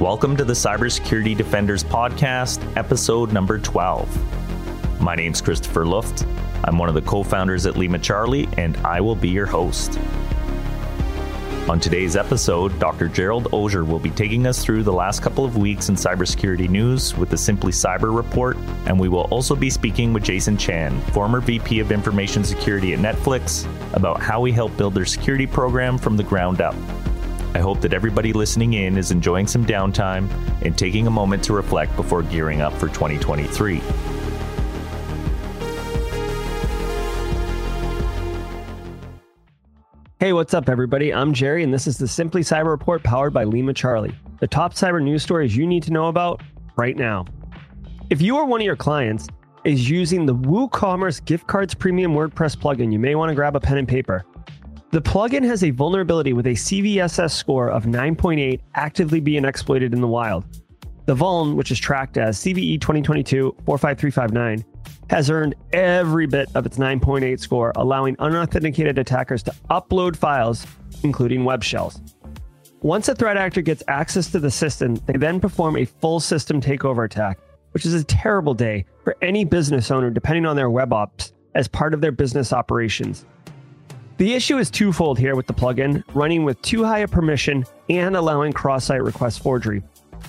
Welcome to the Cybersecurity Defenders Podcast, episode number 12. My name's Christopher Luft. I'm one of the co founders at Lima Charlie, and I will be your host. On today's episode, Dr. Gerald Auger will be taking us through the last couple of weeks in cybersecurity news with the Simply Cyber report, and we will also be speaking with Jason Chan, former VP of Information Security at Netflix, about how we help build their security program from the ground up. I hope that everybody listening in is enjoying some downtime and taking a moment to reflect before gearing up for 2023. Hey, what's up, everybody? I'm Jerry, and this is the Simply Cyber Report powered by Lima Charlie. The top cyber news stories you need to know about right now. If you or one of your clients is using the WooCommerce Gift Cards Premium WordPress plugin, you may want to grab a pen and paper. The plugin has a vulnerability with a CVSS score of 9.8 actively being exploited in the wild. The vuln, which is tracked as CVE 2022 45359, has earned every bit of its 9.8 score, allowing unauthenticated attackers to upload files, including web shells. Once a threat actor gets access to the system, they then perform a full system takeover attack, which is a terrible day for any business owner depending on their web ops as part of their business operations. The issue is twofold here with the plugin, running with too high a permission and allowing cross-site request forgery.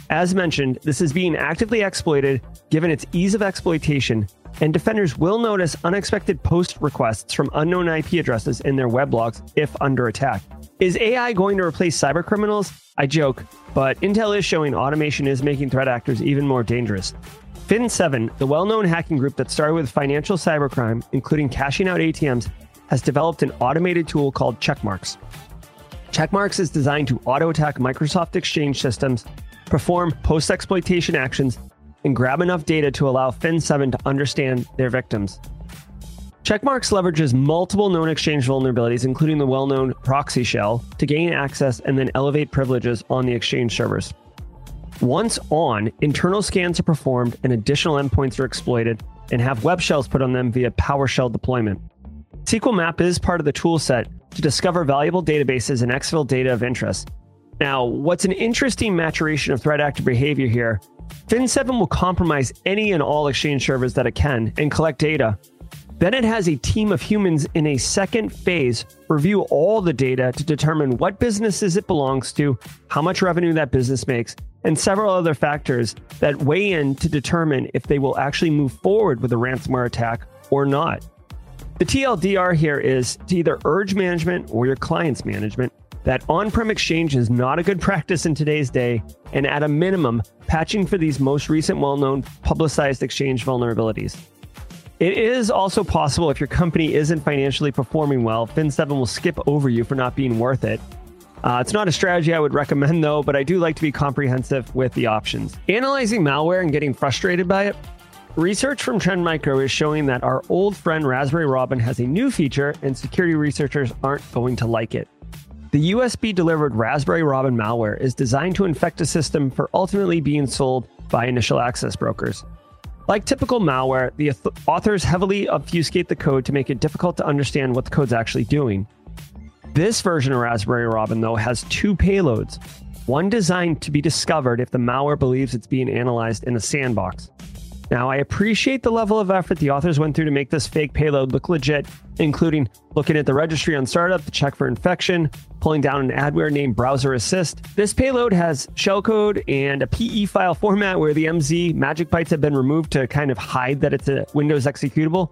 As mentioned, this is being actively exploited given its ease of exploitation, and defenders will notice unexpected post requests from unknown IP addresses in their web logs if under attack. Is AI going to replace cybercriminals? I joke, but Intel is showing automation is making threat actors even more dangerous. Fin7, the well known hacking group that started with financial cybercrime, including cashing out ATMs, has developed an automated tool called Checkmarks. Checkmarks is designed to auto attack Microsoft Exchange systems perform post exploitation actions, and grab enough data to allow Fin7 to understand their victims. Checkmarks leverages multiple known exchange vulnerabilities, including the well known proxy shell, to gain access and then elevate privileges on the exchange servers. Once on, internal scans are performed and additional endpoints are exploited and have web shells put on them via PowerShell deployment. SQL Map is part of the toolset to discover valuable databases and exfil data of interest, now, what's an interesting maturation of threat actor behavior here? Fin7 will compromise any and all exchange servers that it can and collect data. Then it has a team of humans in a second phase review all the data to determine what businesses it belongs to, how much revenue that business makes, and several other factors that weigh in to determine if they will actually move forward with a ransomware attack or not. The TLDR here is to either urge management or your client's management that on prem exchange is not a good practice in today's day, and at a minimum, patching for these most recent well known publicized exchange vulnerabilities. It is also possible if your company isn't financially performing well, Fin7 will skip over you for not being worth it. Uh, it's not a strategy I would recommend though, but I do like to be comprehensive with the options. Analyzing malware and getting frustrated by it. Research from Trend Micro is showing that our old friend Raspberry Robin has a new feature, and security researchers aren't going to like it. The USB delivered Raspberry Robin malware is designed to infect a system for ultimately being sold by initial access brokers. Like typical malware, the authors heavily obfuscate the code to make it difficult to understand what the code's actually doing. This version of Raspberry Robin, though, has two payloads one designed to be discovered if the malware believes it's being analyzed in a sandbox, now, I appreciate the level of effort the authors went through to make this fake payload look legit, including looking at the registry on startup to check for infection, pulling down an adware named Browser Assist. This payload has shellcode and a PE file format where the MZ magic bytes have been removed to kind of hide that it's a Windows executable.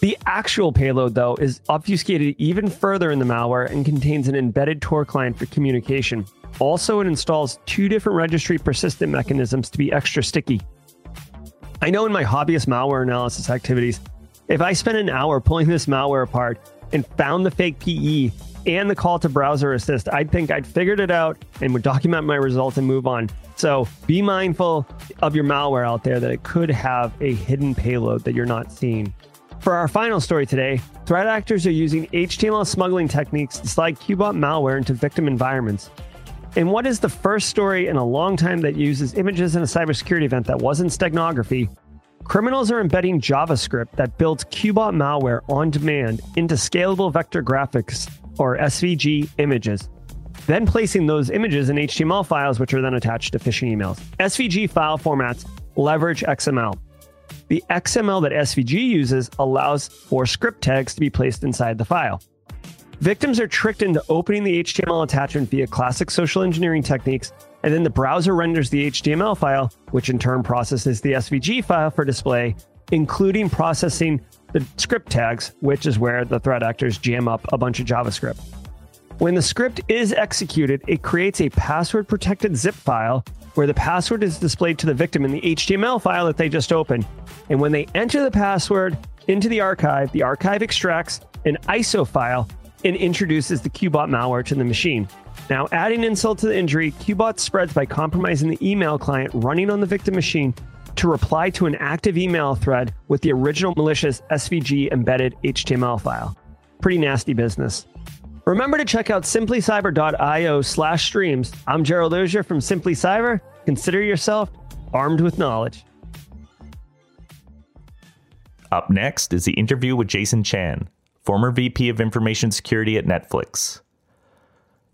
The actual payload, though, is obfuscated even further in the malware and contains an embedded Tor client for communication. Also, it installs two different registry persistent mechanisms to be extra sticky. I know in my hobbyist malware analysis activities, if I spent an hour pulling this malware apart and found the fake PE and the call to browser assist, I'd think I'd figured it out and would document my results and move on. So be mindful of your malware out there that it could have a hidden payload that you're not seeing. For our final story today, threat actors are using HTML smuggling techniques to slide Qbot malware into victim environments. And what is the first story in a long time that uses images in a cybersecurity event that wasn't steganography? Criminals are embedding JavaScript that builds Qbot malware on demand into scalable vector graphics or SVG images. then placing those images in HTML files, which are then attached to phishing emails. SVG file formats leverage XML. The XML that SVG uses allows for script tags to be placed inside the file. Victims are tricked into opening the HTML attachment via classic social engineering techniques, and then the browser renders the HTML file, which in turn processes the SVG file for display, including processing the script tags, which is where the threat actors jam up a bunch of JavaScript. When the script is executed, it creates a password protected zip file where the password is displayed to the victim in the HTML file that they just opened. And when they enter the password into the archive, the archive extracts an ISO file and introduces the Qbot malware to the machine. Now, adding insult to the injury, Qbot spreads by compromising the email client running on the victim machine to reply to an active email thread with the original malicious SVG embedded HTML file. Pretty nasty business. Remember to check out simplycyber.io slash streams. I'm Gerald Auger from Simply Cyber. Consider yourself armed with knowledge. Up next is the interview with Jason Chan, former VP of Information Security at Netflix.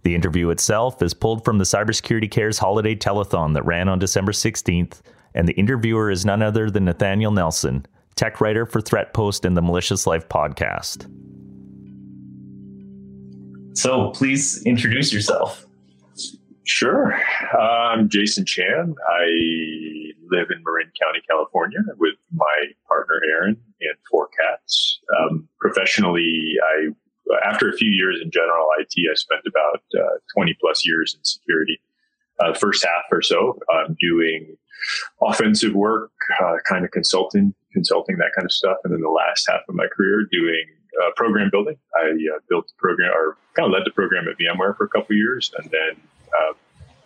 The interview itself is pulled from the Cybersecurity Cares holiday telethon that ran on December 16th, and the interviewer is none other than Nathaniel Nelson, tech writer for Threatpost and the Malicious Life podcast. So please introduce yourself. Sure. I'm Jason Chan. I live in Marin County, California, with my partner Aaron and four cats. Um, professionally, I after a few years in general IT, I spent about uh, 20 plus years in security. Uh, first half or so, I'm doing offensive work, uh, kind of consulting, consulting that kind of stuff, and then the last half of my career doing uh, program building. I uh, built the program, or kind of led the program at VMware for a couple years, and then uh,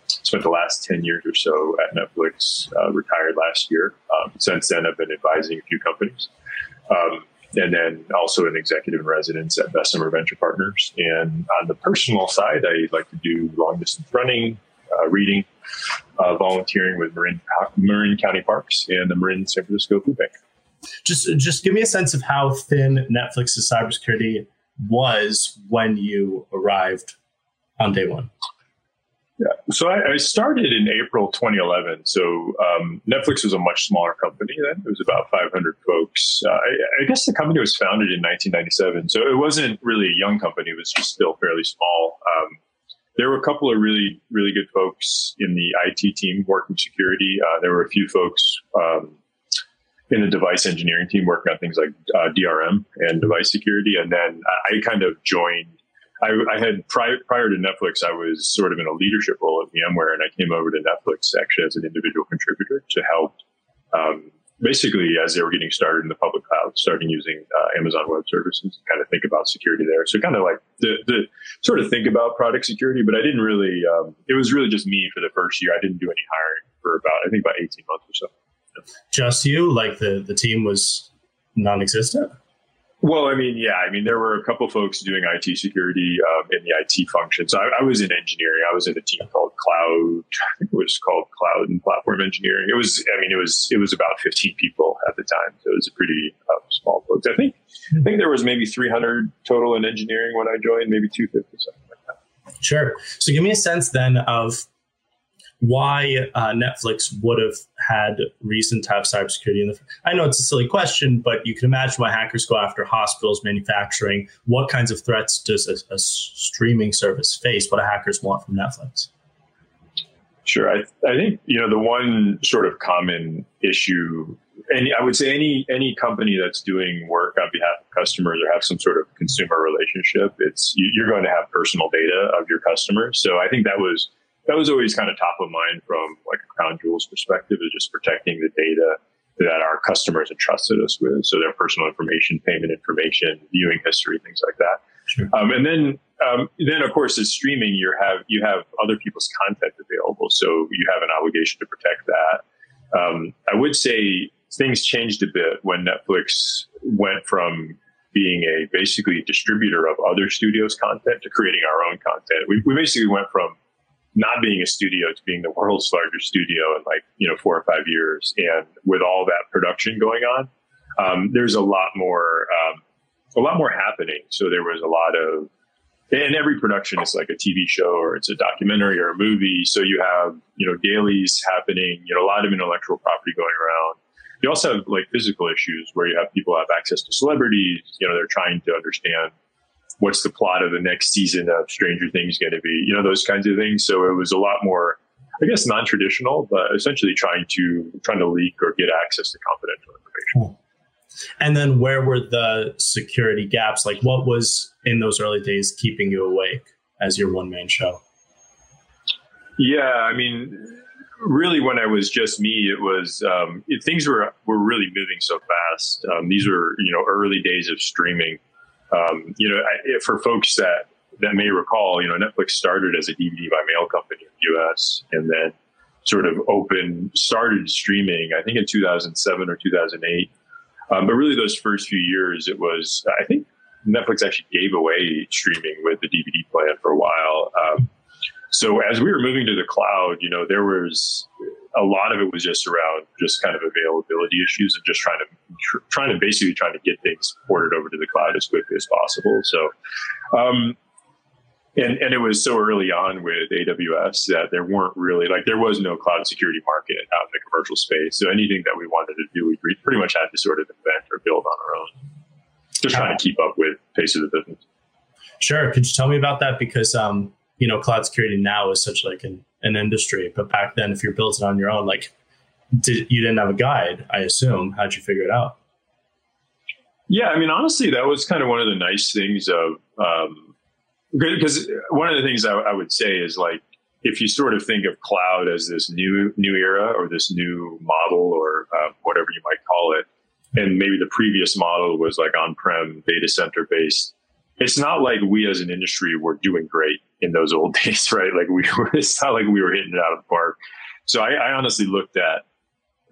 spent the last 10 years or so at Netflix, retired last year. Um, since then, I've been advising a few companies. Um, and then also an executive in residence at Bessemer Venture Partners. And on the personal side, I like to do long distance running, uh, reading, uh, volunteering with Marin, Marin County Parks and the Marin San Francisco Food Bank. Just, just give me a sense of how thin Netflix's cybersecurity was when you arrived on day one. Yeah. So I, I, started in April 2011. So um, Netflix was a much smaller company then. It was about 500 folks. Uh, I, I, guess the company was founded in 1997. So it wasn't really a young company. It was just still fairly small. Um, there were a couple of really, really good folks in the IT team working security. Uh, there were a few folks um, in the device engineering team working on things like uh, DRM and device security. And then I kind of joined I, I had prior, prior to Netflix, I was sort of in a leadership role at VMware, and I came over to Netflix actually as an individual contributor to help. Um, basically, as they were getting started in the public cloud, starting using uh, Amazon Web Services, kind of think about security there. So, kind of like the, the sort of think about product security, but I didn't really. Um, it was really just me for the first year. I didn't do any hiring for about I think about eighteen months or so. Just you, like the the team was non-existent. Well, I mean, yeah, I mean, there were a couple folks doing IT security um, in the IT function. So I, I, was in engineering. I was in a team called Cloud. I think it was called Cloud and Platform Engineering. It was, I mean, it was it was about 15 people at the time. So it was a pretty uh, small folks. I think I think there was maybe 300 total in engineering when I joined, maybe 250 something like that. Sure. So give me a sense then of why uh, Netflix would have had reason to have cybersecurity in the. I know it's a silly question, but you can imagine why hackers go after hospitals, manufacturing. What kinds of threats does a, a streaming service face? What do hackers want from Netflix? Sure, I, I think you know the one sort of common issue any I would say any any company that's doing work on behalf of customers or have some sort of consumer relationship, it's you're going to have personal data of your customers. So I think that was that was always kind of top of mind from like a crown jewels perspective is just protecting the data that our customers entrusted us with. So their personal information, payment information, viewing history, things like that. Sure. Um, and then, um, then of course, as streaming, you have you have other people's content available, so you have an obligation to protect that. Um, I would say things changed a bit when Netflix went from being a basically distributor of other studios' content to creating our own content. We, we basically went from not being a studio to being the world's largest studio in like you know four or five years and with all that production going on um, there's a lot more um, a lot more happening so there was a lot of and every production is like a TV show or it's a documentary or a movie. So you have, you know, dailies happening, you know, a lot of intellectual property going around. You also have like physical issues where you have people have access to celebrities, you know, they're trying to understand what's the plot of the next season of Stranger Things going to be, you know, those kinds of things. So it was a lot more, I guess, non-traditional, but essentially trying to, trying to leak or get access to confidential information. And then where were the security gaps? Like what was in those early days keeping you awake as your one man show? Yeah, I mean, really, when I was just me, it was um, it, things were were really moving so fast. Um, these were you know early days of streaming. Um, you know, I, for folks that that may recall, you know, Netflix started as a DVD by mail company in the U.S. and then sort of open started streaming. I think in 2007 or 2008. Um, but really, those first few years, it was I think Netflix actually gave away streaming with the DVD plan for a while. Um, so as we were moving to the cloud, you know, there was a lot of it was just around just kind of availability issues and just trying to tr- trying to basically trying to get things ported over to the cloud as quickly as possible. So, um, and and it was so early on with AWS that there weren't really like there was no cloud security market out in the commercial space. So anything that we wanted to do, we pretty much had to sort of invent or build on our own, just trying to keep up with pace of the business. Sure. Could you tell me about that? Because um, you know, cloud security now is such like an, an industry, but back then, if you're building on your own, like did, you didn't have a guide, I assume. How'd you figure it out? Yeah, I mean, honestly, that was kind of one of the nice things of um, because one of the things I, I, would say is like if you sort of think of cloud as this new new era or this new model or uh, whatever you might call it, and maybe the previous model was like on-prem data center based. It's not like we as an industry were doing great in those old days, right? Like we were, it's not like we were hitting it out of the park. So I, I honestly looked at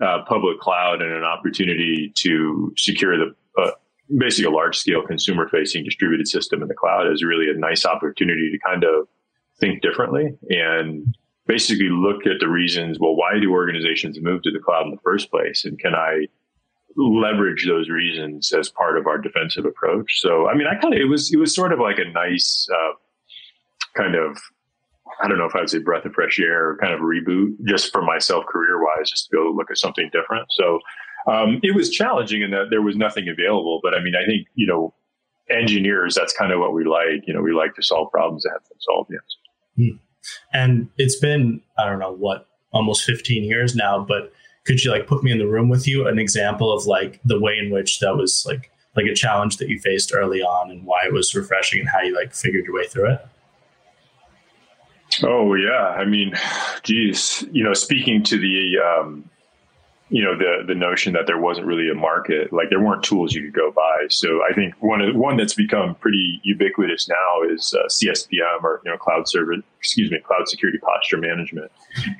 uh, public cloud and an opportunity to secure the uh, basically a large scale consumer facing distributed system in the cloud is really a nice opportunity to kind of think differently and basically look at the reasons. Well, why do organizations move to the cloud in the first place? And can I leverage those reasons as part of our defensive approach? So, I mean, I kind of, it was, it was sort of like a nice, uh, kind of I don't know if I would say breath of fresh air or kind of a reboot just for myself career wise, just to to look at something different. So um, it was challenging in that there was nothing available. But I mean, I think, you know, engineers, that's kind of what we like. You know, we like to solve problems that have been solved. Yes. Hmm. And it's been, I don't know what, almost 15 years now, but could you like put me in the room with you an example of like the way in which that was like like a challenge that you faced early on and why it was refreshing and how you like figured your way through it Oh yeah, I mean, geez, you know, speaking to the, um, you know, the the notion that there wasn't really a market, like there weren't tools you could go buy. So I think one one that's become pretty ubiquitous now is uh, CSPM or you know, cloud service, excuse me, cloud security posture management,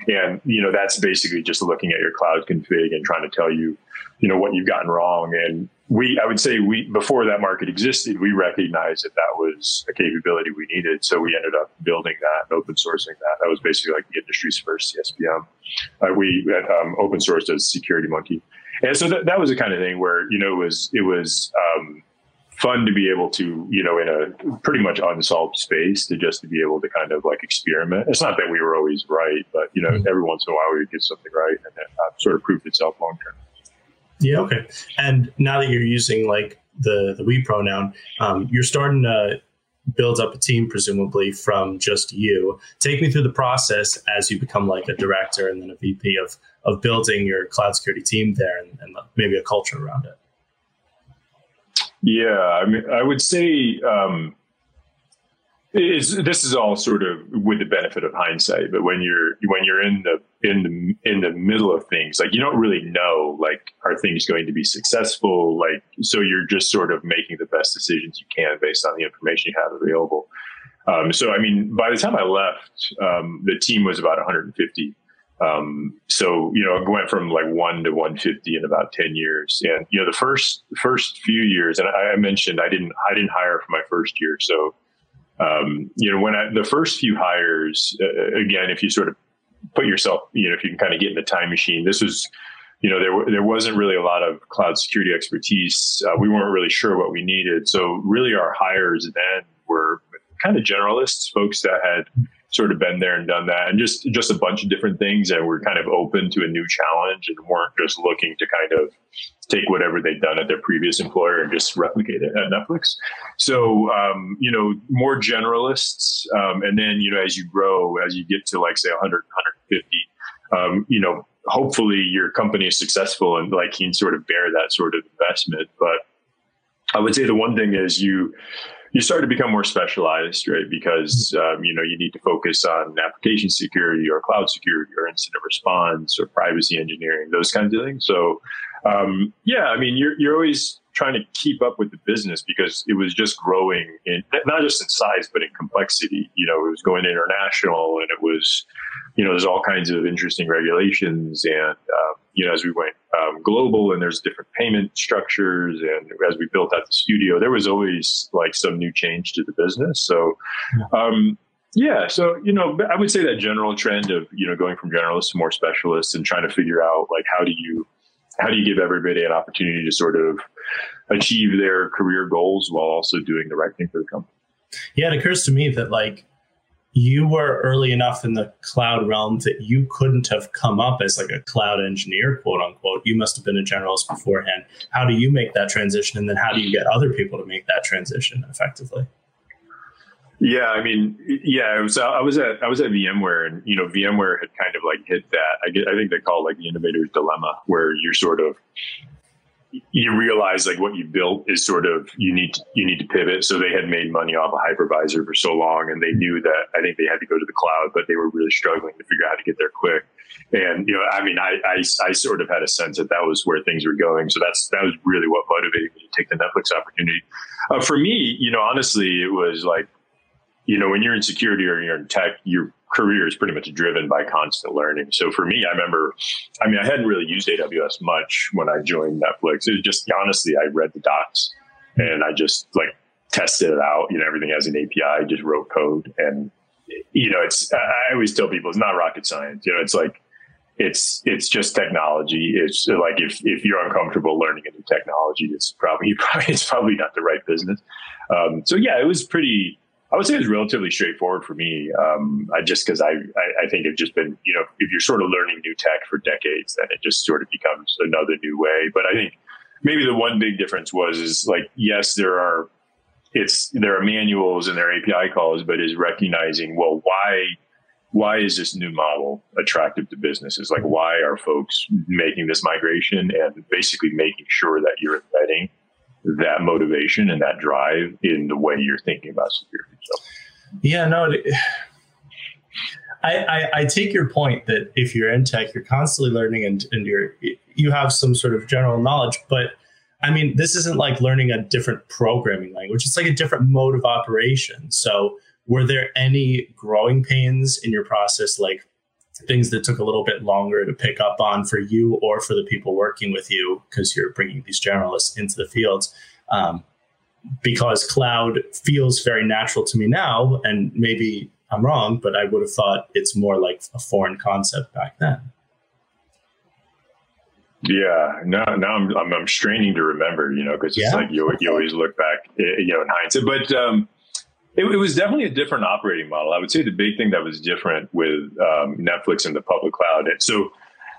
and you know, that's basically just looking at your cloud config and trying to tell you, you know, what you've gotten wrong. And we, I would say we, before that market existed, we recognized that that was a capability we needed. So we ended up building that and open sourcing that. That was basically like the industry's first CSPM. Uh, we um, open sourced as Security Monkey. And so that, that was the kind of thing where, you know, it was, it was, um, fun to be able to, you know, in a pretty much unsolved space to just to be able to kind of like experiment. It's not that we were always right, but you know, mm-hmm. every once in a while we would get something right and it uh, sort of proved itself long term. Yeah. Okay. And now that you're using like the the we pronoun, um, you're starting to build up a team, presumably from just you. Take me through the process as you become like a director and then a VP of of building your cloud security team there and, and maybe a culture around it. Yeah, I mean, I would say um, it's, this is all sort of with the benefit of hindsight, but when you're when you're in the in the in the middle of things, like you don't really know, like are things going to be successful? Like so, you're just sort of making the best decisions you can based on the information you have available. Um, so, I mean, by the time I left, um, the team was about 150. Um, so you know, it went from like one to 150 in about 10 years. And you know, the first first few years, and I, I mentioned I didn't I didn't hire for my first year, so um, you know, when I, the first few hires, uh, again, if you sort of put yourself, you know, if you can kind of get in the time machine, this was, you know, there there wasn't really a lot of cloud security expertise. Uh, we weren't really sure what we needed, so really our hires then were kind of generalists, folks that had sort of been there and done that, and just just a bunch of different things, and were kind of open to a new challenge, and weren't just looking to kind of take whatever they'd done at their previous employer and just replicate it at Netflix. So, um, you know, more generalists, um, and then you know, as you grow, as you get to like say 100, 150, um, you know, hopefully your company is successful and like can sort of bear that sort of investment. But I would say the one thing is you you start to become more specialized, right? Because um, you know you need to focus on application security or cloud security or incident response or privacy engineering, those kinds of things. So, um, yeah, I mean, you're you're always trying to keep up with the business because it was just growing in not just in size but in complexity. You know, it was going international and it was, you know, there's all kinds of interesting regulations and um, you know as we went um, global and there's different payment structures and as we built out the studio, there was always like some new change to the business. So. Um, yeah, so you know, I would say that general trend of you know going from generalists to more specialists and trying to figure out like how do you how do you give everybody an opportunity to sort of achieve their career goals while also doing the right thing for the company? Yeah, it occurs to me that like you were early enough in the cloud realm that you couldn't have come up as like a cloud engineer, quote unquote. You must have been a generalist beforehand. How do you make that transition? And then how do you get other people to make that transition effectively? Yeah, I mean, yeah, was, uh, I was at I was at VMware, and you know, VMware had kind of like hit that. I get, I think they call it like the innovator's dilemma, where you're sort of you realize like what you built is sort of you need to, you need to pivot. So they had made money off a hypervisor for so long, and they knew that I think they had to go to the cloud, but they were really struggling to figure out how to get there quick. And you know, I mean, I, I, I sort of had a sense that that was where things were going. So that's that was really what motivated me to take the Netflix opportunity. Uh, for me, you know, honestly, it was like you know, when you're in security or you're in tech, your career is pretty much driven by constant learning. So for me, I remember, I mean, I hadn't really used AWS much when I joined Netflix. It was just honestly, I read the docs and I just like tested it out. You know, everything has an API, just wrote code. And, you know, it's, I always tell people it's not rocket science. You know, it's like, it's it's just technology. It's like if, if you're uncomfortable learning a new technology, it's probably, probably it's probably not the right business. Um, so yeah, it was pretty I would say it was relatively straightforward for me. Um, I just because I, I, I think it's just been you know if you're sort of learning new tech for decades, then it just sort of becomes another new way. But I think maybe the one big difference was is like yes, there are it's there are manuals and there are API calls, but is recognizing well why why is this new model attractive to businesses? Like why are folks making this migration and basically making sure that you're embedding that motivation and that drive in the way you're thinking about security. So. Yeah, no, I, I, I, take your point that if you're in tech, you're constantly learning and, and you're you have some sort of general knowledge, but I mean, this isn't like learning a different programming language. It's like a different mode of operation. So, were there any growing pains in your process, like things that took a little bit longer to pick up on for you or for the people working with you because you're bringing these generalists into the fields um, because cloud feels very natural to me now and maybe i'm wrong but i would have thought it's more like a foreign concept back then yeah, now now I'm, I'm, I'm straining to remember, you know, because it's yeah. like you you always look back, eh, you know, in hindsight. But um, it, it, was definitely a different operating model. I would say the big thing that was different with um, Netflix and the public cloud. And so,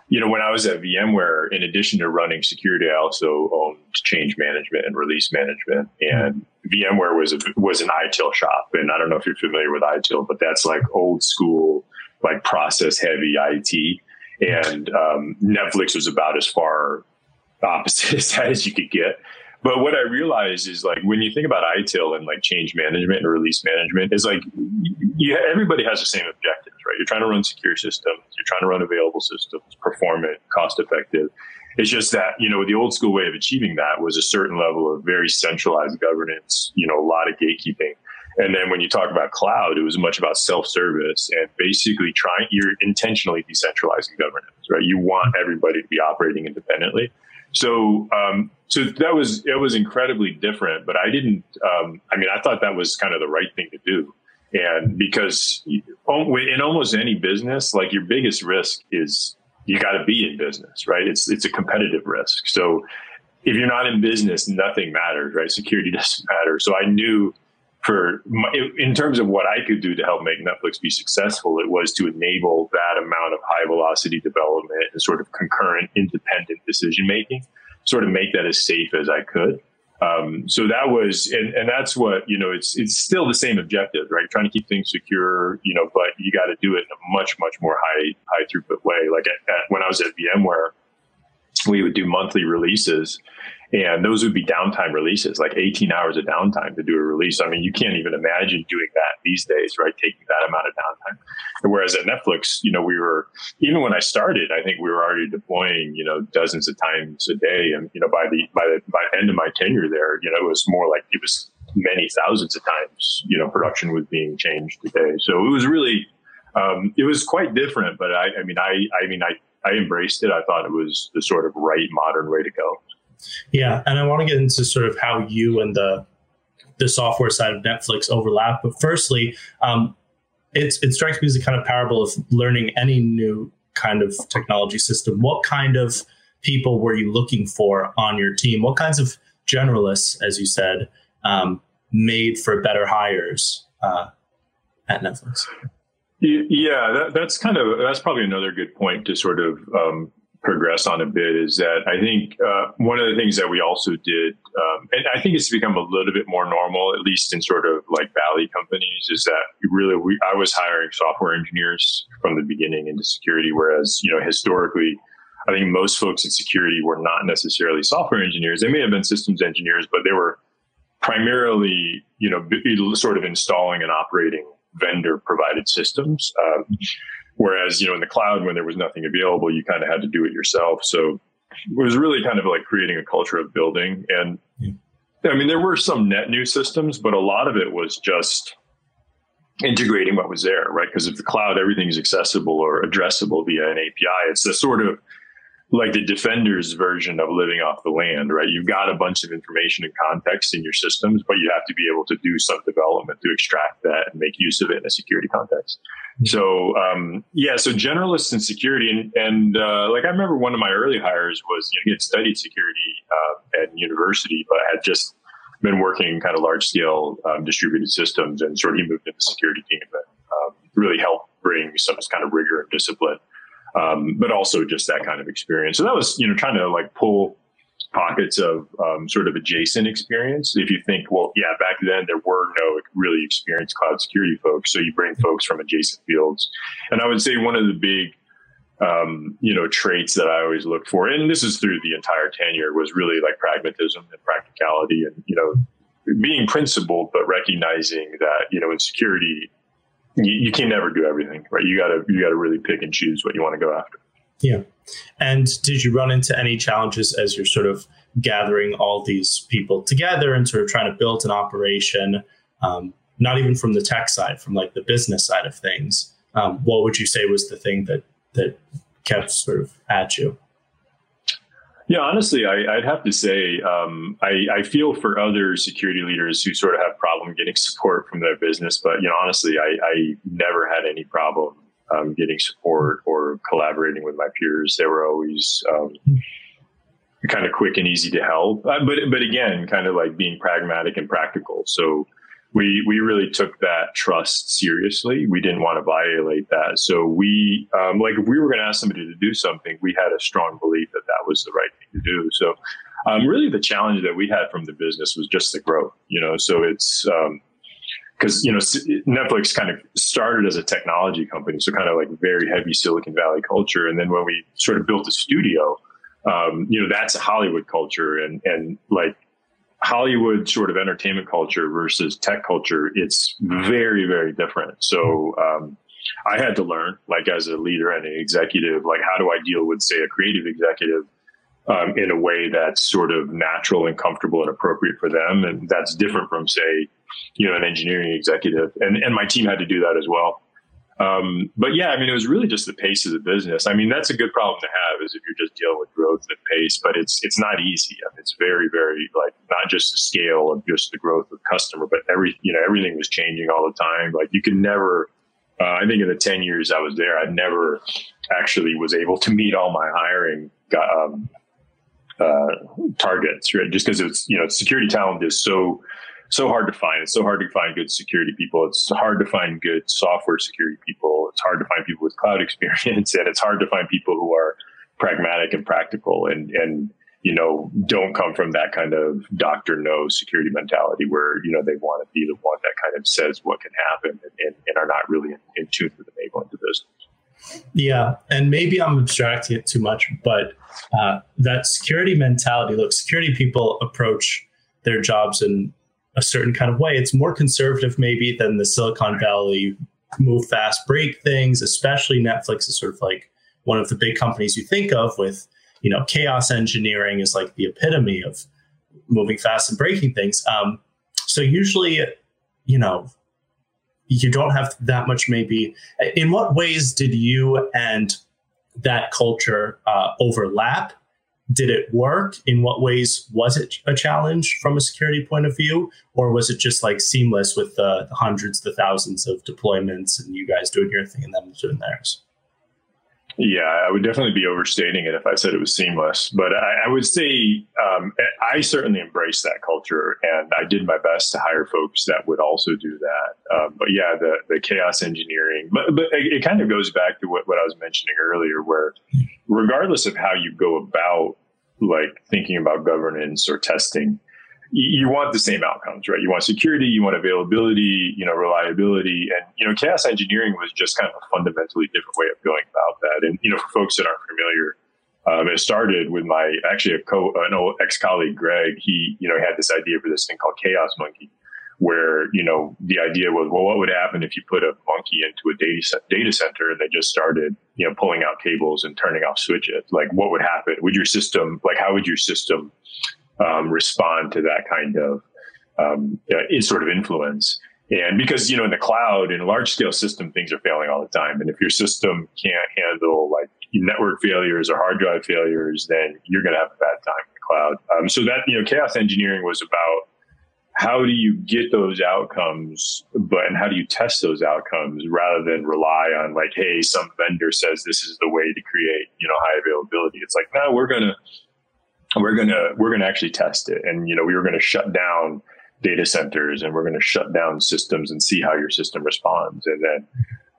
you know, when I was at VMware, in addition to running security, I also owned change management and release management. And VMware was a, was an ITIL shop. And I don't know if you're familiar with ITIL, but that's like old school, like process heavy IT. And um, Netflix was about as far opposite as as you could get. But what I realized is like when you think about ITIL and like change management and release management is like yeah, everybody has the same objectives, right? You're trying to run secure systems, you're trying to run available systems, performant, cost effective. It's just that, you know, the old school way of achieving that was a certain level of very centralized governance, you know, a lot of gatekeeping. And then when you talk about cloud, it was much about self-service and basically trying, you're intentionally decentralizing governance, right? You want everybody to be operating independently. So, um, so that was it was incredibly different. But I didn't. Um, I mean, I thought that was kind of the right thing to do, and because in almost any business, like your biggest risk is you got to be in business, right? It's it's a competitive risk. So if you're not in business, nothing matters, right? Security doesn't matter. So I knew for my, in terms of what I could do to help make Netflix be successful, it was to enable that amount of high velocity development and sort of concurrent independent decision making, sort of make that as safe as I could. Um, so that was, and, and that's what, you know, it's, it's still the same objective, right? Trying to keep things secure, you know, but you got to do it in a much, much more high, high throughput way. Like at, at, when I was at VMware, we would do monthly releases and those would be downtime releases, like 18 hours of downtime to do a release. I mean, you can't even imagine doing that these days, right? Taking that amount of downtime. Whereas at Netflix, you know, we were, even when I started, I think we were already deploying, you know, dozens of times a day. And, you know, by the, by the, by the end of my tenure there, you know, it was more like it was many thousands of times, you know, production was being changed a day. So it was really, um, it was quite different, but I, I mean, I, I mean, I, I embraced it. I thought it was the sort of right modern way to go. Yeah, and I want to get into sort of how you and the the software side of Netflix overlap. But firstly, um, it strikes me as a kind of parable of learning any new kind of technology system. What kind of people were you looking for on your team? What kinds of generalists, as you said, um, made for better hires uh, at Netflix? Yeah, that, that's kind of that's probably another good point to sort of um, progress on a bit is that I think uh, one of the things that we also did, um, and I think it's become a little bit more normal, at least in sort of like Valley companies, is that really we, I was hiring software engineers from the beginning into security, whereas you know historically. I think most folks in security were not necessarily software engineers. They may have been systems engineers, but they were primarily, you know, sort of installing and operating vendor provided systems. Um, Whereas, you know, in the cloud, when there was nothing available, you kind of had to do it yourself. So it was really kind of like creating a culture of building. And I mean, there were some net new systems, but a lot of it was just integrating what was there, right? Because if the cloud, everything is accessible or addressable via an API. It's the sort of like the defender's version of living off the land, right? You've got a bunch of information and context in your systems, but you have to be able to do some development to extract that and make use of it in a security context. Mm-hmm. So, um, yeah, so generalists in security, and, and uh, like I remember one of my early hires was, you know, he had studied security uh, at university, but had just been working kind of large scale um, distributed systems, and sort of he moved into the security team and um, really helped bring some kind of rigor and discipline um, but also just that kind of experience. So that was, you know, trying to like pull pockets of um, sort of adjacent experience. If you think, well, yeah, back then there were no really experienced cloud security folks, so you bring folks from adjacent fields. And I would say one of the big um, you know, traits that I always look for, and this is through the entire tenure, was really like pragmatism and practicality, and you know, being principled, but recognizing that you know, in security, you, you can never do everything, right? You gotta you gotta really pick and choose what you want to go after. Yeah. And did you run into any challenges as you're sort of gathering all these people together and sort of trying to build an operation? Um, not even from the tech side, from like the business side of things. Um, what would you say was the thing that that kept sort of at you? Yeah, honestly, I, would have to say um, I, I, feel for other security leaders who sort of have problem getting support from their business, but you know, honestly, I, I never had any problem um, getting support or collaborating with my peers. They were always um, kind of quick and easy to help, uh, but but again, kind of like being pragmatic and practical. So we we really took that trust seriously. We didn't want to violate that. So we um, like if we were going to ask somebody to do something, we had a strong belief that that was the right thing to do. So um, really, the challenge that we had from the business was just the growth. You know, so it's because um, you know Netflix kind of started as a technology company, so kind of like very heavy Silicon Valley culture, and then when we sort of built a studio. Um, you know that's a Hollywood culture, and and like Hollywood sort of entertainment culture versus tech culture, it's very, very different. So um, I had to learn, like as a leader and an executive, like how do I deal with, say, a creative executive um, in a way that's sort of natural and comfortable and appropriate for them, and that's different from, say, you know, an engineering executive. And and my team had to do that as well. Um, but yeah, I mean, it was really just the pace of the business. I mean, that's a good problem to have is if you're just dealing with growth and pace, but it's, it's not easy. I mean, it's very, very like not just the scale of just the growth of customer, but every, you know, everything was changing all the time. Like you can never, uh, I think in the 10 years I was there, I never actually was able to meet all my hiring, um, uh, targets, right? Just because it's, you know, security talent is so, so hard to find. It's so hard to find good security people. It's hard to find good software security people. It's hard to find people with cloud experience, and it's hard to find people who are pragmatic and practical and and you know don't come from that kind of doctor no security mentality where you know they want to be the one that kind of says what can happen and, and, and are not really in, in tune with enabling the business. Yeah, and maybe I'm abstracting it too much, but uh, that security mentality. Look, security people approach their jobs in a certain kind of way. It's more conservative, maybe, than the Silicon Valley move fast, break things. Especially Netflix is sort of like one of the big companies you think of with, you know, chaos engineering is like the epitome of moving fast and breaking things. Um, so usually, you know, you don't have that much. Maybe in what ways did you and that culture uh, overlap? Did it work? In what ways was it a challenge from a security point of view? Or was it just like seamless with the, the hundreds, the thousands of deployments and you guys doing your thing and them doing theirs? Yeah, I would definitely be overstating it if I said it was seamless. But I, I would say um, I certainly embraced that culture, and I did my best to hire folks that would also do that. Um, but yeah, the the chaos engineering, but but it, it kind of goes back to what, what I was mentioning earlier, where regardless of how you go about like thinking about governance or testing, you want the same outcomes, right? You want security, you want availability, you know, reliability, and you know, chaos engineering was just kind of a fundamentally different way of going about that. And you know, for folks that aren't familiar, um, it started with my actually a co an old ex colleague Greg. He you know had this idea for this thing called Chaos Monkey, where you know the idea was, well, what would happen if you put a monkey into a data data center and they just started you know pulling out cables and turning off switches? Like, what would happen? Would your system like how would your system um, respond to that kind of um, uh, sort of influence? And because you know in the cloud in a large scale system things are failing all the time, and if your system can't handle like network failures or hard drive failures, then you're going to have a bad time in the cloud. Um, so that you know chaos engineering was about how do you get those outcomes but and how do you test those outcomes rather than rely on like hey some vendor says this is the way to create you know high availability it's like no we're gonna we're gonna we're gonna actually test it and you know we were gonna shut down data centers and we're gonna shut down systems and see how your system responds and then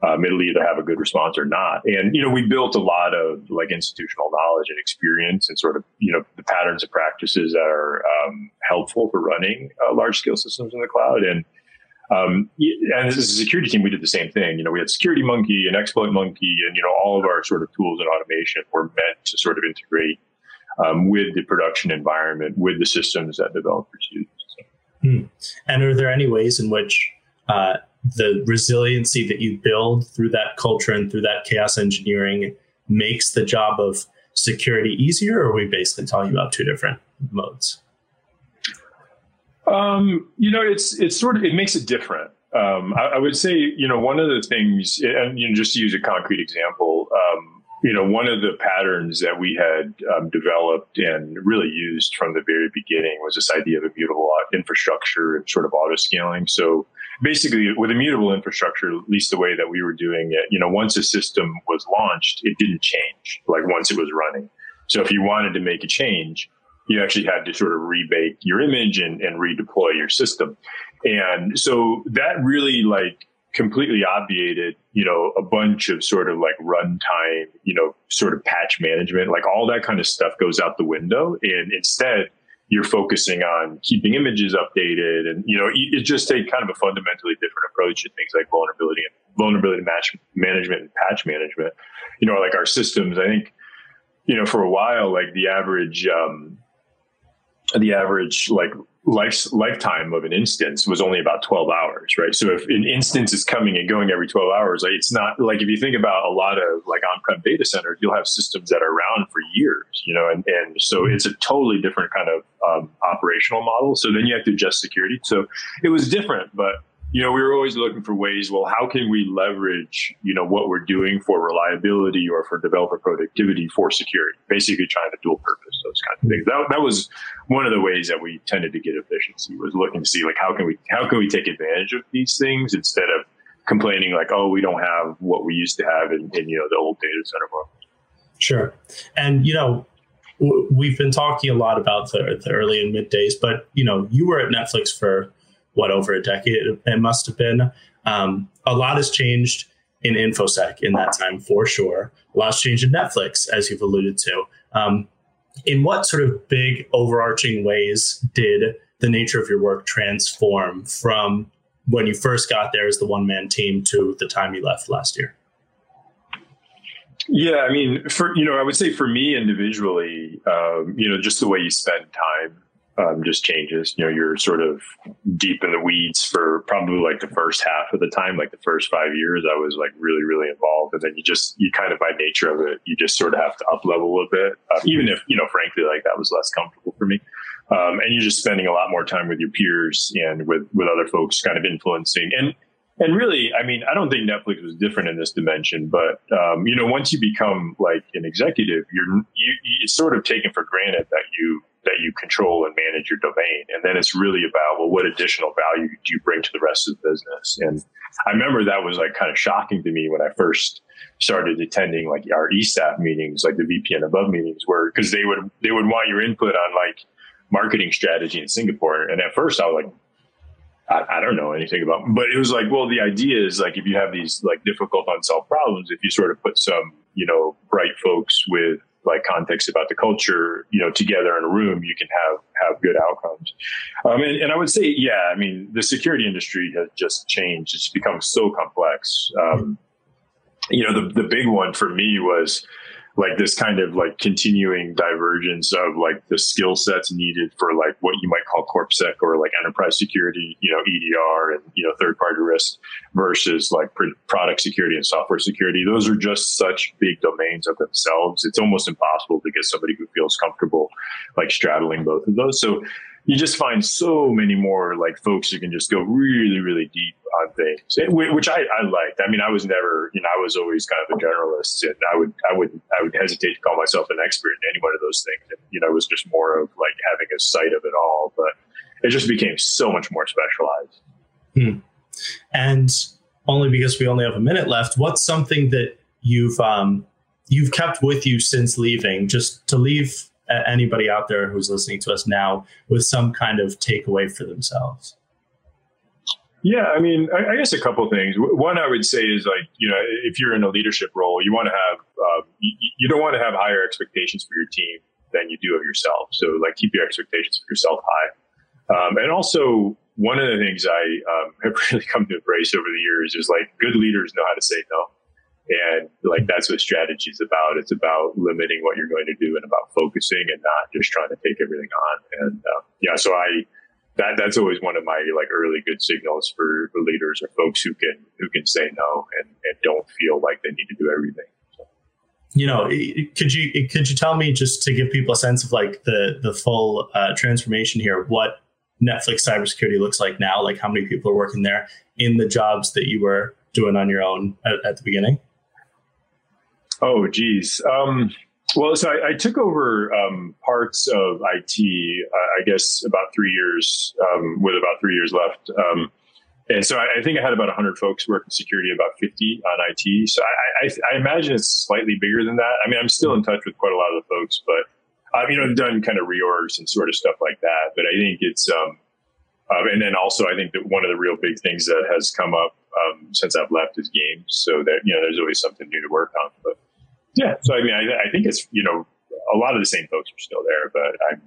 um, it'll either have a good response or not. And, you know, we built a lot of like institutional knowledge and experience and sort of, you know, the patterns and practices that are um, helpful for running uh, large scale systems in the cloud. And, um, and as a security team, we did the same thing. You know, we had Security Monkey and Exploit Monkey, and you know, all of our sort of tools and automation were meant to sort of integrate um, with the production environment, with the systems that developers use. Hmm. And are there any ways in which uh, the resiliency that you build through that culture and through that chaos engineering makes the job of security easier, or are we basically talking about two different modes? Um, you know, it's it's sort of it makes it different. Um, I, I, would say, you know, one of the things, and you know, just to use a concrete example, um, you know, one of the patterns that we had um, developed and really used from the very beginning was this idea of immutable infrastructure and sort of auto scaling. So basically with immutable infrastructure, at least the way that we were doing it, you know, once a system was launched, it didn't change like once it was running. So if you wanted to make a change, you actually had to sort of rebake your image and, and redeploy your system. And so that really like completely obviated, you know, a bunch of sort of like runtime, you know, sort of patch management, like all that kind of stuff goes out the window. And instead, you're focusing on keeping images updated and you know it just take kind of a fundamentally different approach to things like vulnerability and vulnerability match management and patch management you know like our systems i think you know for a while like the average um the average like life, lifetime of an instance was only about 12 hours, right? So if an instance is coming and going every 12 hours, like it's not like if you think about a lot of like on-prem data centers, you'll have systems that are around for years, you know, and, and so it's a totally different kind of um, operational model. So then you have to adjust security. So it was different, but you know, we were always looking for ways. Well, how can we leverage, you know, what we're doing for reliability or for developer productivity for security? Basically, trying to dual purpose those kinds of things. That, that was one of the ways that we tended to get efficiency. Was looking to see like how can we how can we take advantage of these things instead of complaining like, oh, we don't have what we used to have in, in you know the old data center world. Sure, and you know, we've been talking a lot about the, the early and mid days, but you know, you were at Netflix for what over a decade it must have been. Um, a lot has changed in infosec in that time for sure. A lot's changed in Netflix, as you've alluded to. Um, in what sort of big overarching ways did the nature of your work transform from when you first got there as the one man team to the time you left last year? Yeah, I mean, for you know, I would say for me individually, um, you know, just the way you spend time um, just changes. You know, you're sort of deep in the weeds for probably like the first half of the time, like the first five years. I was like really, really involved, and then you just you kind of by nature of it, you just sort of have to up level a bit, um, even if you know, frankly, like that was less comfortable for me. Um, and you're just spending a lot more time with your peers and with with other folks, kind of influencing and. And really, I mean, I don't think Netflix was different in this dimension, but um, you know, once you become like an executive, you're you, it's sort of taken for granted that you that you control and manage your domain. And then it's really about, well, what additional value do you bring to the rest of the business? And I remember that was like kind of shocking to me when I first started attending like our e-staff meetings, like the VP and above meetings where, cause they would, they would want your input on like marketing strategy in Singapore. And at first I was like, I, I don't know anything about, but it was like, well, the idea is like, if you have these like difficult unsolved problems, if you sort of put some, you know, bright folks with like context about the culture, you know, together in a room, you can have have good outcomes. Um, and, and I would say, yeah, I mean, the security industry has just changed. It's become so complex. Um, you know, the the big one for me was like this kind of like continuing divergence of like the skill sets needed for like what you might call corpsec or like enterprise security you know edr and you know third party risk versus like product security and software security. Those are just such big domains of themselves. It's almost impossible to get somebody who feels comfortable like straddling both of those. So you just find so many more like folks who can just go really, really deep on things, which I, I liked. I mean, I was never, you know, I was always kind of a generalist, and I would, I would, I would hesitate to call myself an expert in any one of those things. And, you know, it was just more of like having a sight of it all, but it just became so much more specialized. Hmm. And only because we only have a minute left, what's something that you've um, you've kept with you since leaving, just to leave anybody out there who's listening to us now with some kind of takeaway for themselves? Yeah, I mean, I, I guess a couple things. One, I would say is like, you know, if you're in a leadership role, you want to have, um, you, you, don't want to have higher expectations for your team than you do of yourself. So, like, keep your expectations for yourself high. Um, and also, one of the things I um, have really come to embrace over the years is like, good leaders know how to say no. And like that's what strategy is about. It's about limiting what you're going to do and about focusing and not just trying to take everything on. And uh, yeah, so I that that's always one of my like early good signals for, leaders or folks who can who can say no and, and don't feel like they need to do everything. You know, could you could you tell me just to give people a sense of like the the full uh, transformation here? What Netflix cybersecurity looks like now? Like how many people are working there in the jobs that you were doing on your own at, at the beginning? Oh, geez. Um, well, so I, I took over um, parts of IT, uh, I guess, about three years, um, with about three years left. Um, and so I, I, think I had about 100 folks working security, about 50 on IT. So I, I, I, imagine it's slightly bigger than that. I mean, I'm still in touch with quite a lot of the folks, but I've you know done kind of reorgs and sort of stuff like that. But I think it's um, uh, and then also I think that one of the real big things that has come up um, since I've left is games. So that you know, there's always something new to work on. But yeah. So I mean, I, I think it's you know a lot of the same folks are still there, but I'm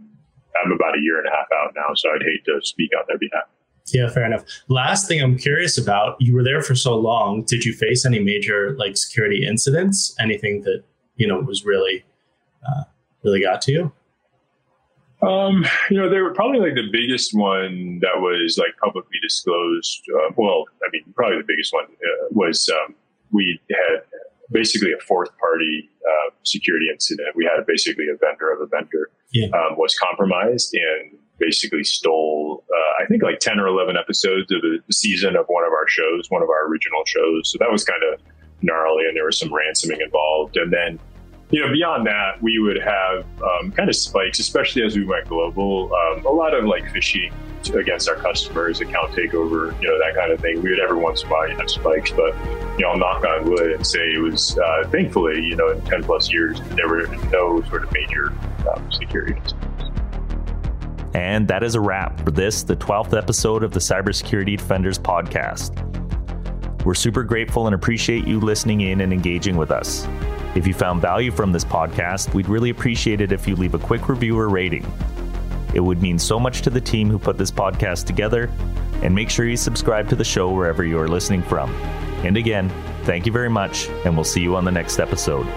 I'm about a year and a half out now, so I'd hate to speak on their behalf. Yeah, fair enough. Last thing I'm curious about, you were there for so long. Did you face any major like security incidents? Anything that, you know, was really, uh, really got to you? Um, you know, they were probably like the biggest one that was like publicly disclosed. Uh, well, I mean, probably the biggest one uh, was um, we had basically a fourth party uh, security incident. We had basically a vendor of a vendor yeah. um, was compromised and basically stole, uh, I think like 10 or 11 episodes of the season of one of our shows, one of our original shows. So that was kind of gnarly and there was some ransoming involved. And then, you know, beyond that, we would have um, kind of spikes, especially as we went global, um, a lot of like phishing against our customers, account takeover, you know, that kind of thing. We would every once in a while have spikes, but, you know, I'll knock on wood and say it was, uh, thankfully, you know, in 10 plus years, there were no sort of major um, security incidents. And that is a wrap for this, the 12th episode of the Cybersecurity Defenders podcast. We're super grateful and appreciate you listening in and engaging with us. If you found value from this podcast, we'd really appreciate it if you leave a quick review or rating. It would mean so much to the team who put this podcast together, and make sure you subscribe to the show wherever you are listening from. And again, thank you very much, and we'll see you on the next episode.